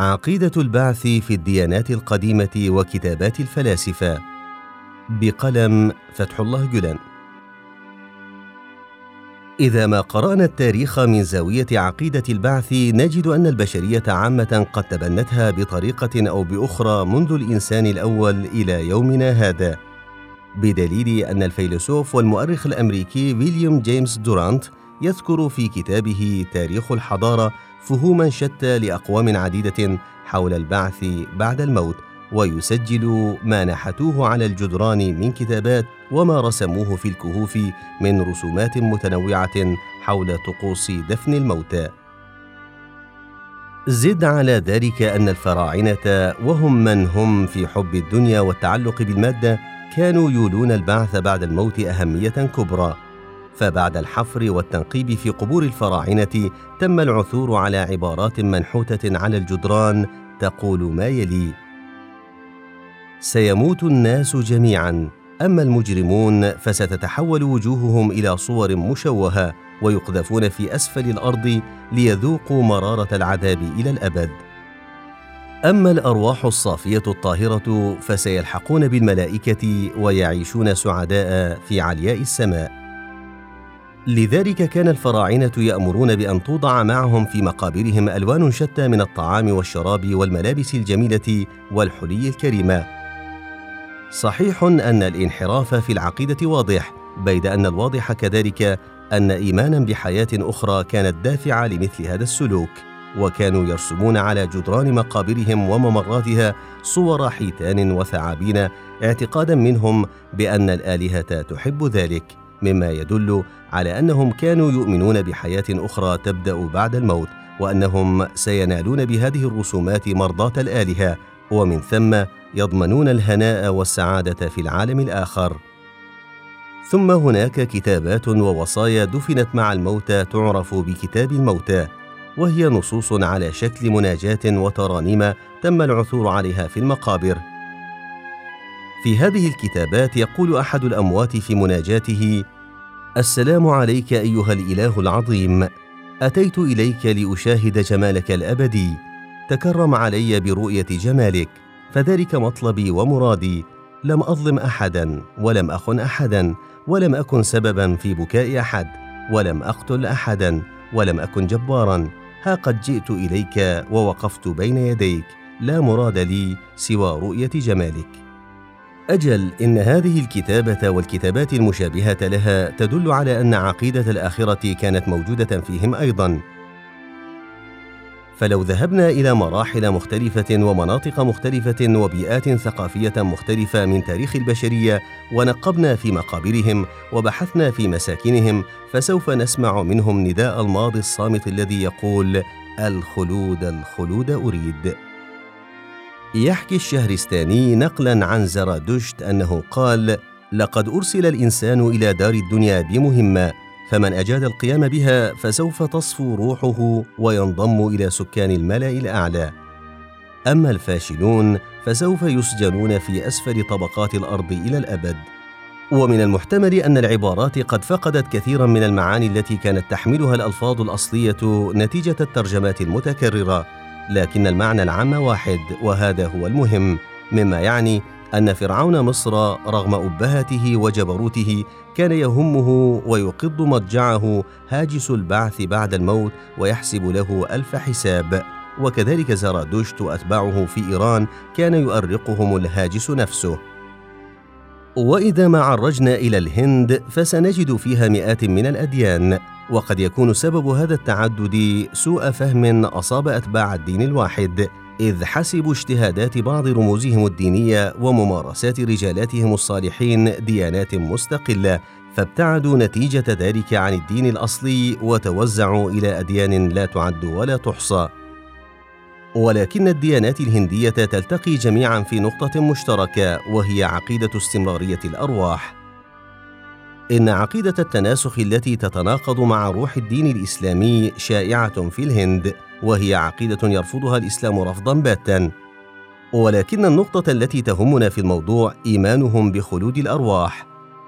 عقيدة البعث في الديانات القديمة وكتابات الفلاسفة. بقلم فتح الله جلان إذا ما قرأنا التاريخ من زاوية عقيدة البعث نجد أن البشرية عامة قد تبنتها بطريقة أو بأخرى منذ الإنسان الأول إلى يومنا هذا. بدليل أن الفيلسوف والمؤرخ الأمريكي ويليام جيمس دورانت يذكر في كتابه تاريخ الحضارة فهوما شتى لأقوام عديدة حول البعث بعد الموت ويسجل ما نحتوه على الجدران من كتابات وما رسموه في الكهوف من رسومات متنوعة حول طقوس دفن الموتى. زد على ذلك أن الفراعنة وهم من هم في حب الدنيا والتعلق بالمادة كانوا يولون البعث بعد الموت أهمية كبرى. فبعد الحفر والتنقيب في قبور الفراعنة تم العثور على عبارات منحوتة على الجدران تقول ما يلي: سيموت الناس جميعا أما المجرمون فستتحول وجوههم إلى صور مشوهة ويقذفون في أسفل الأرض ليذوقوا مرارة العذاب إلى الأبد. أما الأرواح الصافية الطاهرة فسيلحقون بالملائكة ويعيشون سعداء في علياء السماء. لذلك كان الفراعنة يأمرون بأن توضع معهم في مقابرهم ألوان شتى من الطعام والشراب والملابس الجميلة والحلي الكريمة. صحيح أن الانحراف في العقيدة واضح بيد أن الواضح كذلك أن إيمانا بحياة أخرى كانت دافعة لمثل هذا السلوك وكانوا يرسمون على جدران مقابرهم وممراتها صور حيتان وثعابين اعتقادا منهم بأن الآلهة تحب ذلك. مما يدل على أنهم كانوا يؤمنون بحياة أخرى تبدأ بعد الموت وأنهم سينالون بهذه الرسومات مرضاة الآلهة ومن ثم يضمنون الهناء والسعادة في العالم الآخر. ثم هناك كتابات ووصايا دفنت مع الموتى تعرف بكتاب الموتى وهي نصوص على شكل مناجاة وترانيم تم العثور عليها في المقابر. في هذه الكتابات يقول أحد الأموات في مناجاته السلام عليك أيها الإله العظيم. أتيت إليك لأشاهد جمالك الأبدي. تكرم علي برؤية جمالك فذلك مطلبي ومرادي. لم أظلم احدا ولم أخن احدا ولم أكن سببا في بكاء أحد ولم أقتل احدا ولم أكن جبارا. ها قد جئت إليك ووقفت بين يديك. لا مراد لي سوى رؤية جمالك. أجل إن هذه الكتابة والكتابات المشابهة لها تدل على أن عقيدة الآخرة كانت موجودة فيهم أيضا. فلو ذهبنا إلى مراحل مختلفة ومناطق مختلفة وبيئات ثقافية مختلفة من تاريخ البشرية ونقبنا في مقابرهم وبحثنا في مساكنهم فسوف نسمع منهم نداء الماضي الصامت الذي يقول الخلود الخلود أريد. يحكي الشهرستاني نقلا عن زرادشت أنه قال لقد أرسل الإنسان إلى دار الدنيا بمهمة فمن أجاد القيام بها فسوف تصفو روحه وينضم إلى سكان الملأ الأعلى. أما الفاشلون فسوف يسجنون في أسفل طبقات الأرض إلى الأبد. ومن المحتمل أن العبارات قد فقدت كثيرا من المعاني التي كانت تحملها الألفاظ الأصلية نتيجة الترجمات المتكررة. لكن المعنى العام واحد وهذا هو المهم مما يعني أن فرعون مصر رغم أبهته وجبروته كان يهمه ويقض مضجعه هاجس البعث بعد الموت ويحسب له ألف حساب. وكذلك زرادشت وأتباعه في إيران كان يؤرقهم الهاجس نفسه. وإذا ما عرجنا إلى الهند فسنجد فيها مئات من الأديان. وقد يكون سبب هذا التعدد سوء فهم أصاب أتباع الدين الواحد إذ حسبوا اجتهادات بعض رموزهم الدينية وممارسات رجالاتهم الصالحين ديانات مستقلة فابتعدوا نتيجة ذلك عن الدين الأصلي وتوزعوا إلى أديان لا تعد ولا تحصى. ولكن الديانات الهندية تلتقي جميعا في نقطة مشتركة وهي عقيدة استمرارية الأرواح. إن عقيدة التناسخ التي تتناقض مع روح الدين الإسلامي شائعة في الهند، وهي عقيدة يرفضها الإسلام رفضا باتا. ولكن النقطة التي تهمنا في الموضوع إيمانهم بخلود الأرواح،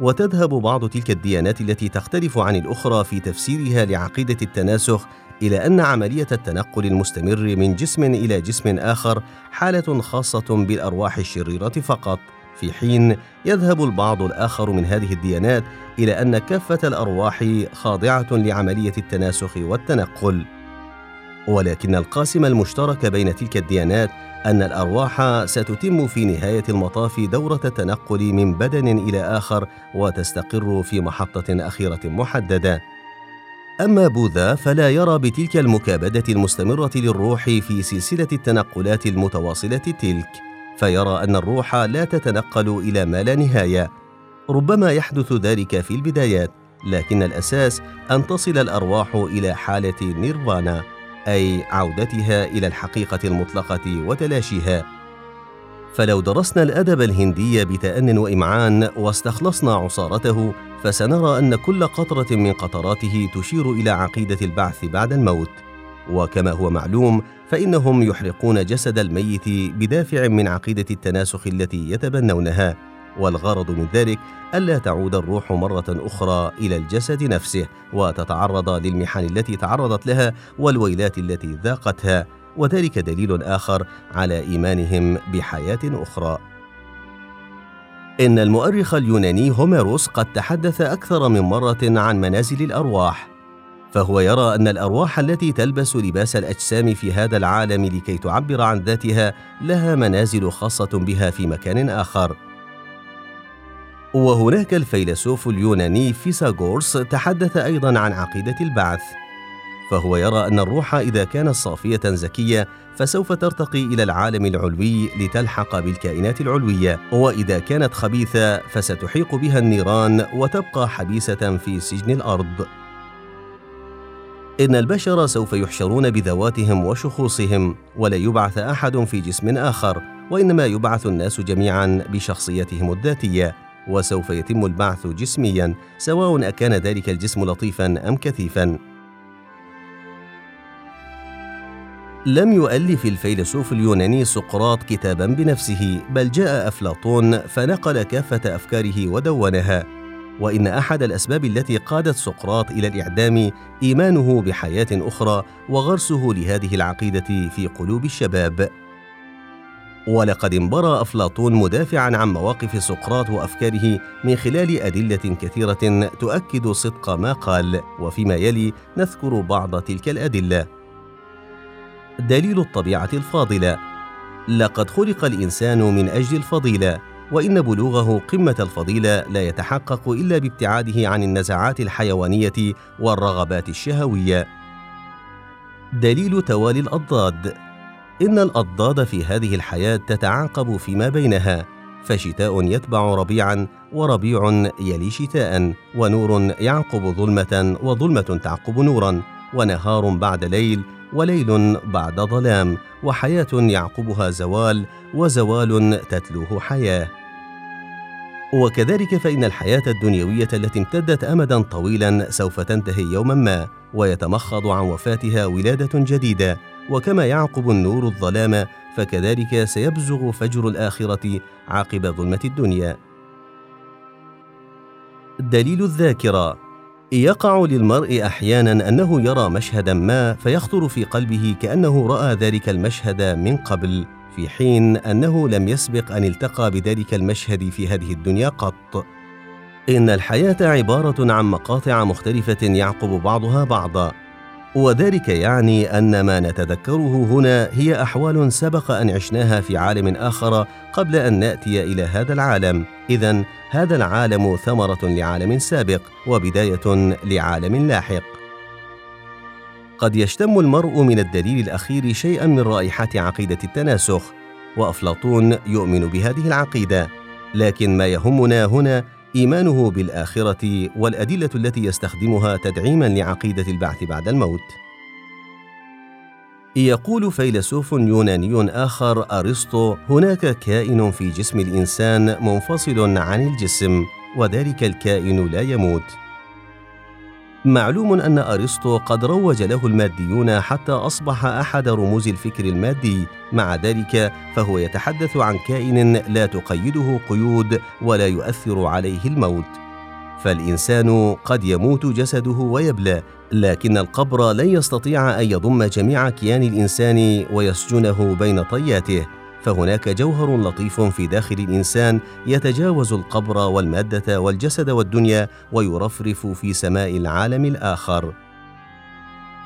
وتذهب بعض تلك الديانات التي تختلف عن الأخرى في تفسيرها لعقيدة التناسخ إلى أن عملية التنقل المستمر من جسم إلى جسم آخر حالة خاصة بالأرواح الشريرة فقط في حين يذهب البعض الآخر من هذه الديانات إلى أن كافة الأرواح خاضعة لعملية التناسخ والتنقل. ولكن القاسم المشترك بين تلك الديانات أن الأرواح ستتم في نهاية المطاف دورة التنقل من بدن إلى آخر وتستقر في محطة أخيرة محددة. أما بوذا فلا يرى بتلك المكابدة المستمرة للروح في سلسلة التنقلات المتواصلة تلك. فيرى أن الروح لا تتنقل إلى ما لا نهاية. ربما يحدث ذلك في البدايات لكن الأساس أن تصل الأرواح إلى حالة نيرفانا أي عودتها إلى الحقيقة المطلقة وتلاشيها. فلو درسنا الأدب الهندي بتان وإمعان واستخلصنا عصارته فسنرى أن كل قطرة من قطراته تشير إلى عقيدة البعث بعد الموت. وكما هو معلوم فإنهم يحرقون جسد الميت بدافع من عقيدة التناسخ التي يتبنونها والغرض من ذلك ألا تعود الروح مرة أخرى إلى الجسد نفسه وتتعرض للمحن التي تعرضت لها والويلات التي ذاقتها وذلك دليل آخر على إيمانهم بحياة أخرى. إن المؤرخ اليوناني هوميروس قد تحدث أكثر من مرة عن منازل الأرواح. فهو يرى أن الأرواح التي تلبس لباس الأجسام في هذا العالم لكي تعبر عن ذاتها لها منازل خاصة بها في مكان آخر. وهناك الفيلسوف اليوناني فيثاغورس تحدث أيضا عن عقيدة البعث. فهو يرى أن الروح إذا كانت صافية زكية فسوف ترتقي إلى العالم العلوي لتلحق بالكائنات العلوية. وإذا كانت خبيثة فستحيق بها النيران وتبقى حبيسة في سجن الأرض. إن البشر سوف يحشرون بذواتهم وشخوصهم ولا يبعث أحد في جسم آخر وإنما يبعث الناس جميعا بشخصيتهم الذاتية وسوف يتم البعث جسميا سواء أكان ذلك الجسم لطيفا أم كثيفا. لم يؤلف الفيلسوف اليوناني سقراط كتابا بنفسه بل جاء أفلاطون فنقل كافة أفكاره ودونها. وإن أحد الأسباب التي قادت سقراط إلى الإعدام إيمانه بحياة أخرى وغرسه لهذه العقيدة في قلوب الشباب. ولقد انبرى أفلاطون مدافعا عن مواقف سقراط وأفكاره من خلال أدلة كثيرة تؤكد صدق ما قال وفيما يلي نذكر بعض تلك الأدلة. دليل الطبيعة الفاضلة لقد خلق الإنسان من أجل الفضيلة. وإن بلوغه قمة الفضيلة لا يتحقق إلا بابتعاده عن النزعات الحيوانية والرغبات الشهوية. دليل توالي الأضداد. إن الأضداد في هذه الحياة تتعاقب فيما بينها فشتاء يتبع ربيعا وربيع يلي شتاء ونور يعقب ظلمة وظلمة تعقب نورا. ونهار بعد ليل وليل بعد ظلام وحياة يعقبها زوال وزوال تتلوه حياة. وكذلك فإن الحياة الدنيوية التي امتدت امدا طويلا سوف تنتهي يوما ما ويتمخض عن وفاتها ولادة جديدة. وكما يعقب النور الظلام فكذلك سيبزغ فجر الآخرة عقب ظلمة الدنيا. دليل الذاكرة. يقع للمرء أحيانا أنه يرى مشهدا ما فيخطر في قلبه كأنه رأى ذلك المشهد من قبل في حين أنه لم يسبق أن التقى بذلك المشهد في هذه الدنيا قط. إن الحياة عبارة عن مقاطع مختلفة يعقب بعضها بعضا. وذلك يعني أن ما نتذكره هنا هي أحوال سبق أن عشناها في عالم آخر قبل أن نأتي إلى هذا العالم. اذا هذا العالم ثمرة لعالم سابق وبداية لعالم لاحق. قد يشتم المرء من الدليل الأخير شيئا من رائحة عقيدة التناسخ وأفلاطون يؤمن بهذه العقيدة. لكن ما يهمنا هنا إيمانه بالآخرة والأدلة التي يستخدمها تدعيما لعقيدة البعث بعد الموت. يقول فيلسوف يوناني آخر أرسطو هناك كائن في جسم الإنسان منفصل عن الجسم وذلك الكائن لا يموت. معلوم أن أرسطو قد روج له الماديون حتى أصبح أحد رموز الفكر المادي. مع ذلك فهو يتحدث عن كائن لا تقيده قيود ولا يؤثر عليه الموت. فالإنسان قد يموت جسده ويبلى لكن القبر لن يستطيع أن يضم جميع كيان الإنسان ويسجنه بين طياته. فهناك جوهر لطيف في داخل الإنسان يتجاوز القبر والمادة والجسد والدنيا ويرفرف في سماء العالم الآخر.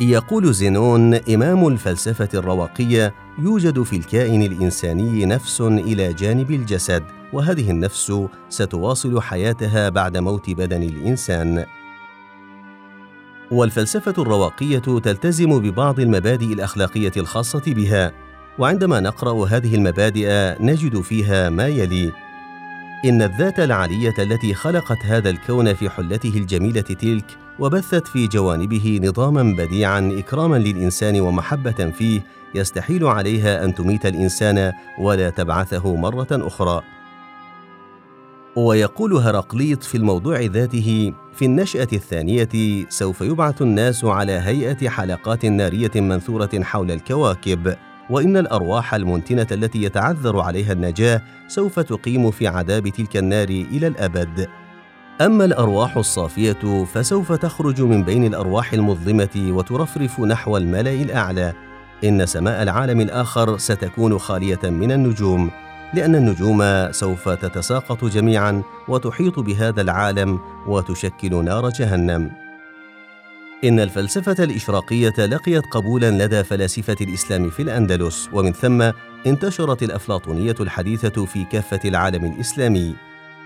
يقول زينون إمام الفلسفة الرواقية يوجد في الكائن الإنساني نفس إلى جانب الجسد وهذه النفس ستواصل حياتها بعد موت بدن الإنسان. والفلسفة الرواقية تلتزم ببعض المبادئ الأخلاقية الخاصة بها. وعندما نقرأ هذه المبادئ نجد فيها ما يلي إن الذات العليه التي خلقت هذا الكون في حلته الجميلة تلك وبثت في جوانبه نظاما بديعا إكراما للإنسان ومحبة فيه يستحيل عليها أن تميت الإنسان ولا تبعثه مرة أخرى. ويقول هرقليط في الموضوع ذاته في النشأة الثانية سوف يبعث الناس على هيئة حلقات نارية منثورة حول الكواكب. وإن الأرواح المنتنة التي يتعذر عليها النجاة سوف تقيم في عذاب تلك النار إلى الأبد. أما الأرواح الصافية فسوف تخرج من بين الأرواح المظلمة وترفرف نحو الملأ الأعلى. إن سماء العالم الآخر ستكون خالية من النجوم لأن النجوم سوف تتساقط جميعا وتحيط بهذا العالم وتشكل نار جهنم. إن الفلسفة الإشراقية لقيت قبولا لدى فلاسفة الإسلام في الأندلس ومن ثم انتشرت الأفلاطونية الحديثة في كافة العالم الإسلامي.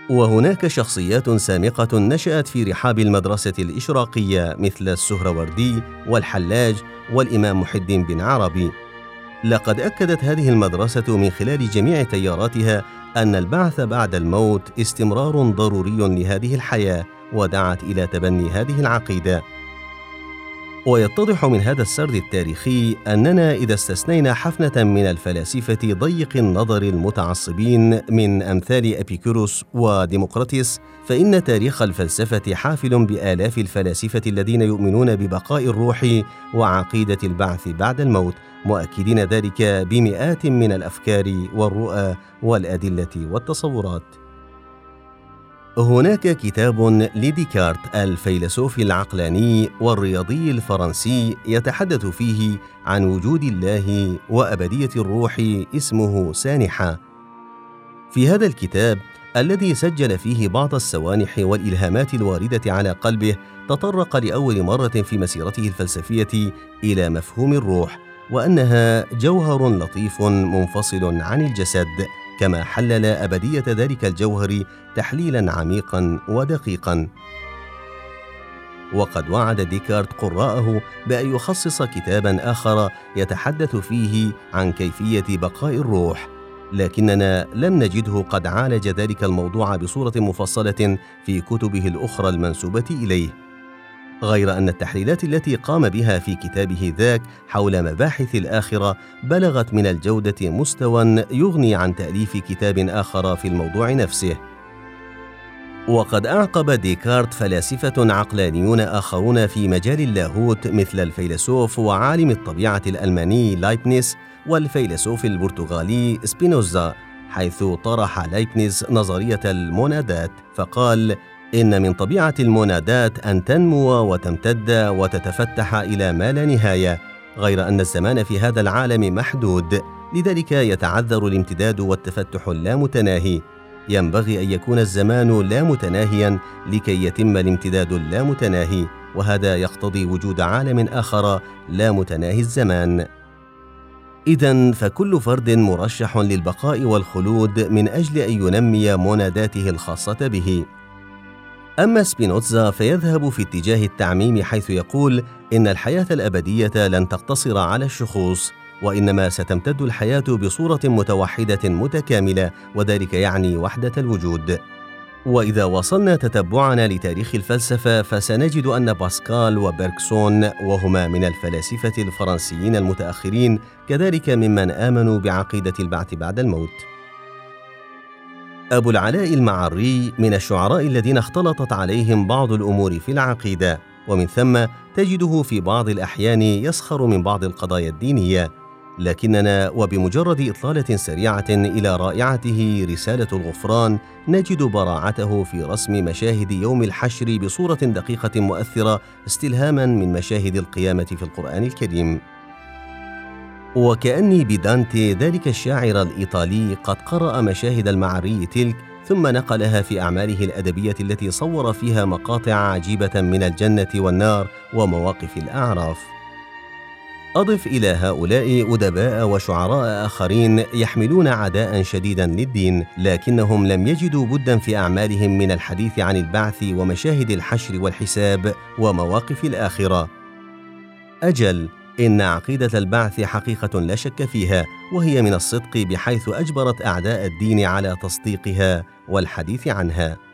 وهناك شخصيات سامقة نشأت في رحاب المدرسة الإشراقية مثل السهروردي والحلاج والإمام محي الدين بن عربي. لقد أكدت هذه المدرسة من خلال جميع تياراتها أن البعث بعد الموت استمرار ضروري لهذه الحياة ودعت إلى تبني هذه العقيدة. ويتضح من هذا السرد التاريخي أننا إذا استثنينا حفنة من الفلاسفة ضيق النظر المتعصبين من أمثال ابيكوروس وديمقراطيس فإن تاريخ الفلسفة حافل بآلاف الفلاسفة الذين يؤمنون ببقاء الروح وعقيدة البعث بعد الموت مؤكدين ذلك بمئات من الأفكار والرؤى والأدلة والتصورات. هناك كتاب لديكارت الفيلسوف العقلاني والرياضي الفرنسي يتحدث فيه عن وجود الله وأبدية الروح اسمه سانحة. في هذا الكتاب الذي سجل فيه بعض السوانح والإلهامات الواردة على قلبه تطرق لأول مرة في مسيرته الفلسفية إلى مفهوم الروح وأنها جوهر لطيف منفصل عن الجسد. كما حلل أبدية ذلك الجوهر تحليلا عميقا ودقيقا. وقد وعد ديكارت قراءه بأن يخصص كتابا آخر يتحدث فيه عن كيفية بقاء الروح لكننا لم نجده قد عالج ذلك الموضوع بصورة مفصلة في كتبه الأخرى المنسوبة إليه. غير أن التحليلات التي قام بها في كتابه ذاك حول مباحث الآخرة بلغت من الجودة مستوى يغني عن تأليف كتاب آخر في الموضوع نفسه. وقد أعقب ديكارت فلاسفة عقلانيون آخرون في مجال اللاهوت مثل الفيلسوف وعالم الطبيعة الألماني لايبنس والفيلسوف البرتغالي سبينوزا حيث طرح لايبنز نظرية المونادات فقال إن من طبيعة المنادات أن تنمو وتمتد وتتفتح إلى ما لا نهاية غير أن الزمان في هذا العالم محدود. لذلك يتعذر الامتداد والتفتح اللامتناهي. ينبغي أن يكون الزمان لا متناهيا لكي يتم الامتداد اللامتناهي وهذا يقتضي وجود عالم آخر لا متناهي الزمان. اذا فكل فرد مرشح للبقاء والخلود من أجل أن ينمي مناداته الخاصة به. أما سبينوتزا فيذهب في اتجاه التعميم حيث يقول إن الحياة الأبدية لن تقتصر على الشخوص وإنما ستمتد الحياة بصورة متوحدة متكاملة وذلك يعني وحدة الوجود. وإذا وصلنا تتبعنا لتاريخ الفلسفة فسنجد أن باسكال وبركسون وهما من الفلاسفة الفرنسيين المتأخرين كذلك ممن آمنوا بعقيدة البعث بعد الموت. أبو العلاء المعري من الشعراء الذين اختلطت عليهم بعض الأمور في العقيدة ومن ثم تجده في بعض الأحيان يسخر من بعض القضايا الدينية. لكننا وبمجرد إطلالة سريعة إلى رائعته رسالة الغفران نجد براعته في رسم مشاهد يوم الحشر بصورة دقيقة مؤثرة استلهاما من مشاهد القيامة في القرآن الكريم. وكأني بدانتي ذلك الشاعر الإيطالي قد قرأ مشاهد المعري تلك ثم نقلها في أعماله الأدبية التي صور فيها مقاطع عجيبة من الجنة والنار ومواقف الأعراف أضف إلى هؤلاء أدباء وشعراء آخرين يحملون عداء شديدا للدين، لكنهم لم يجدوا بدا في أعمالهم من الحديث عن البعث ومشاهد الحشر والحساب ومواقف الآخرة. أجل إن عقيدة البعث حقيقة لا شك فيها، وهي من الصدق بحيث أجبرت أعداء الدين على تصديقها والحديث عنها.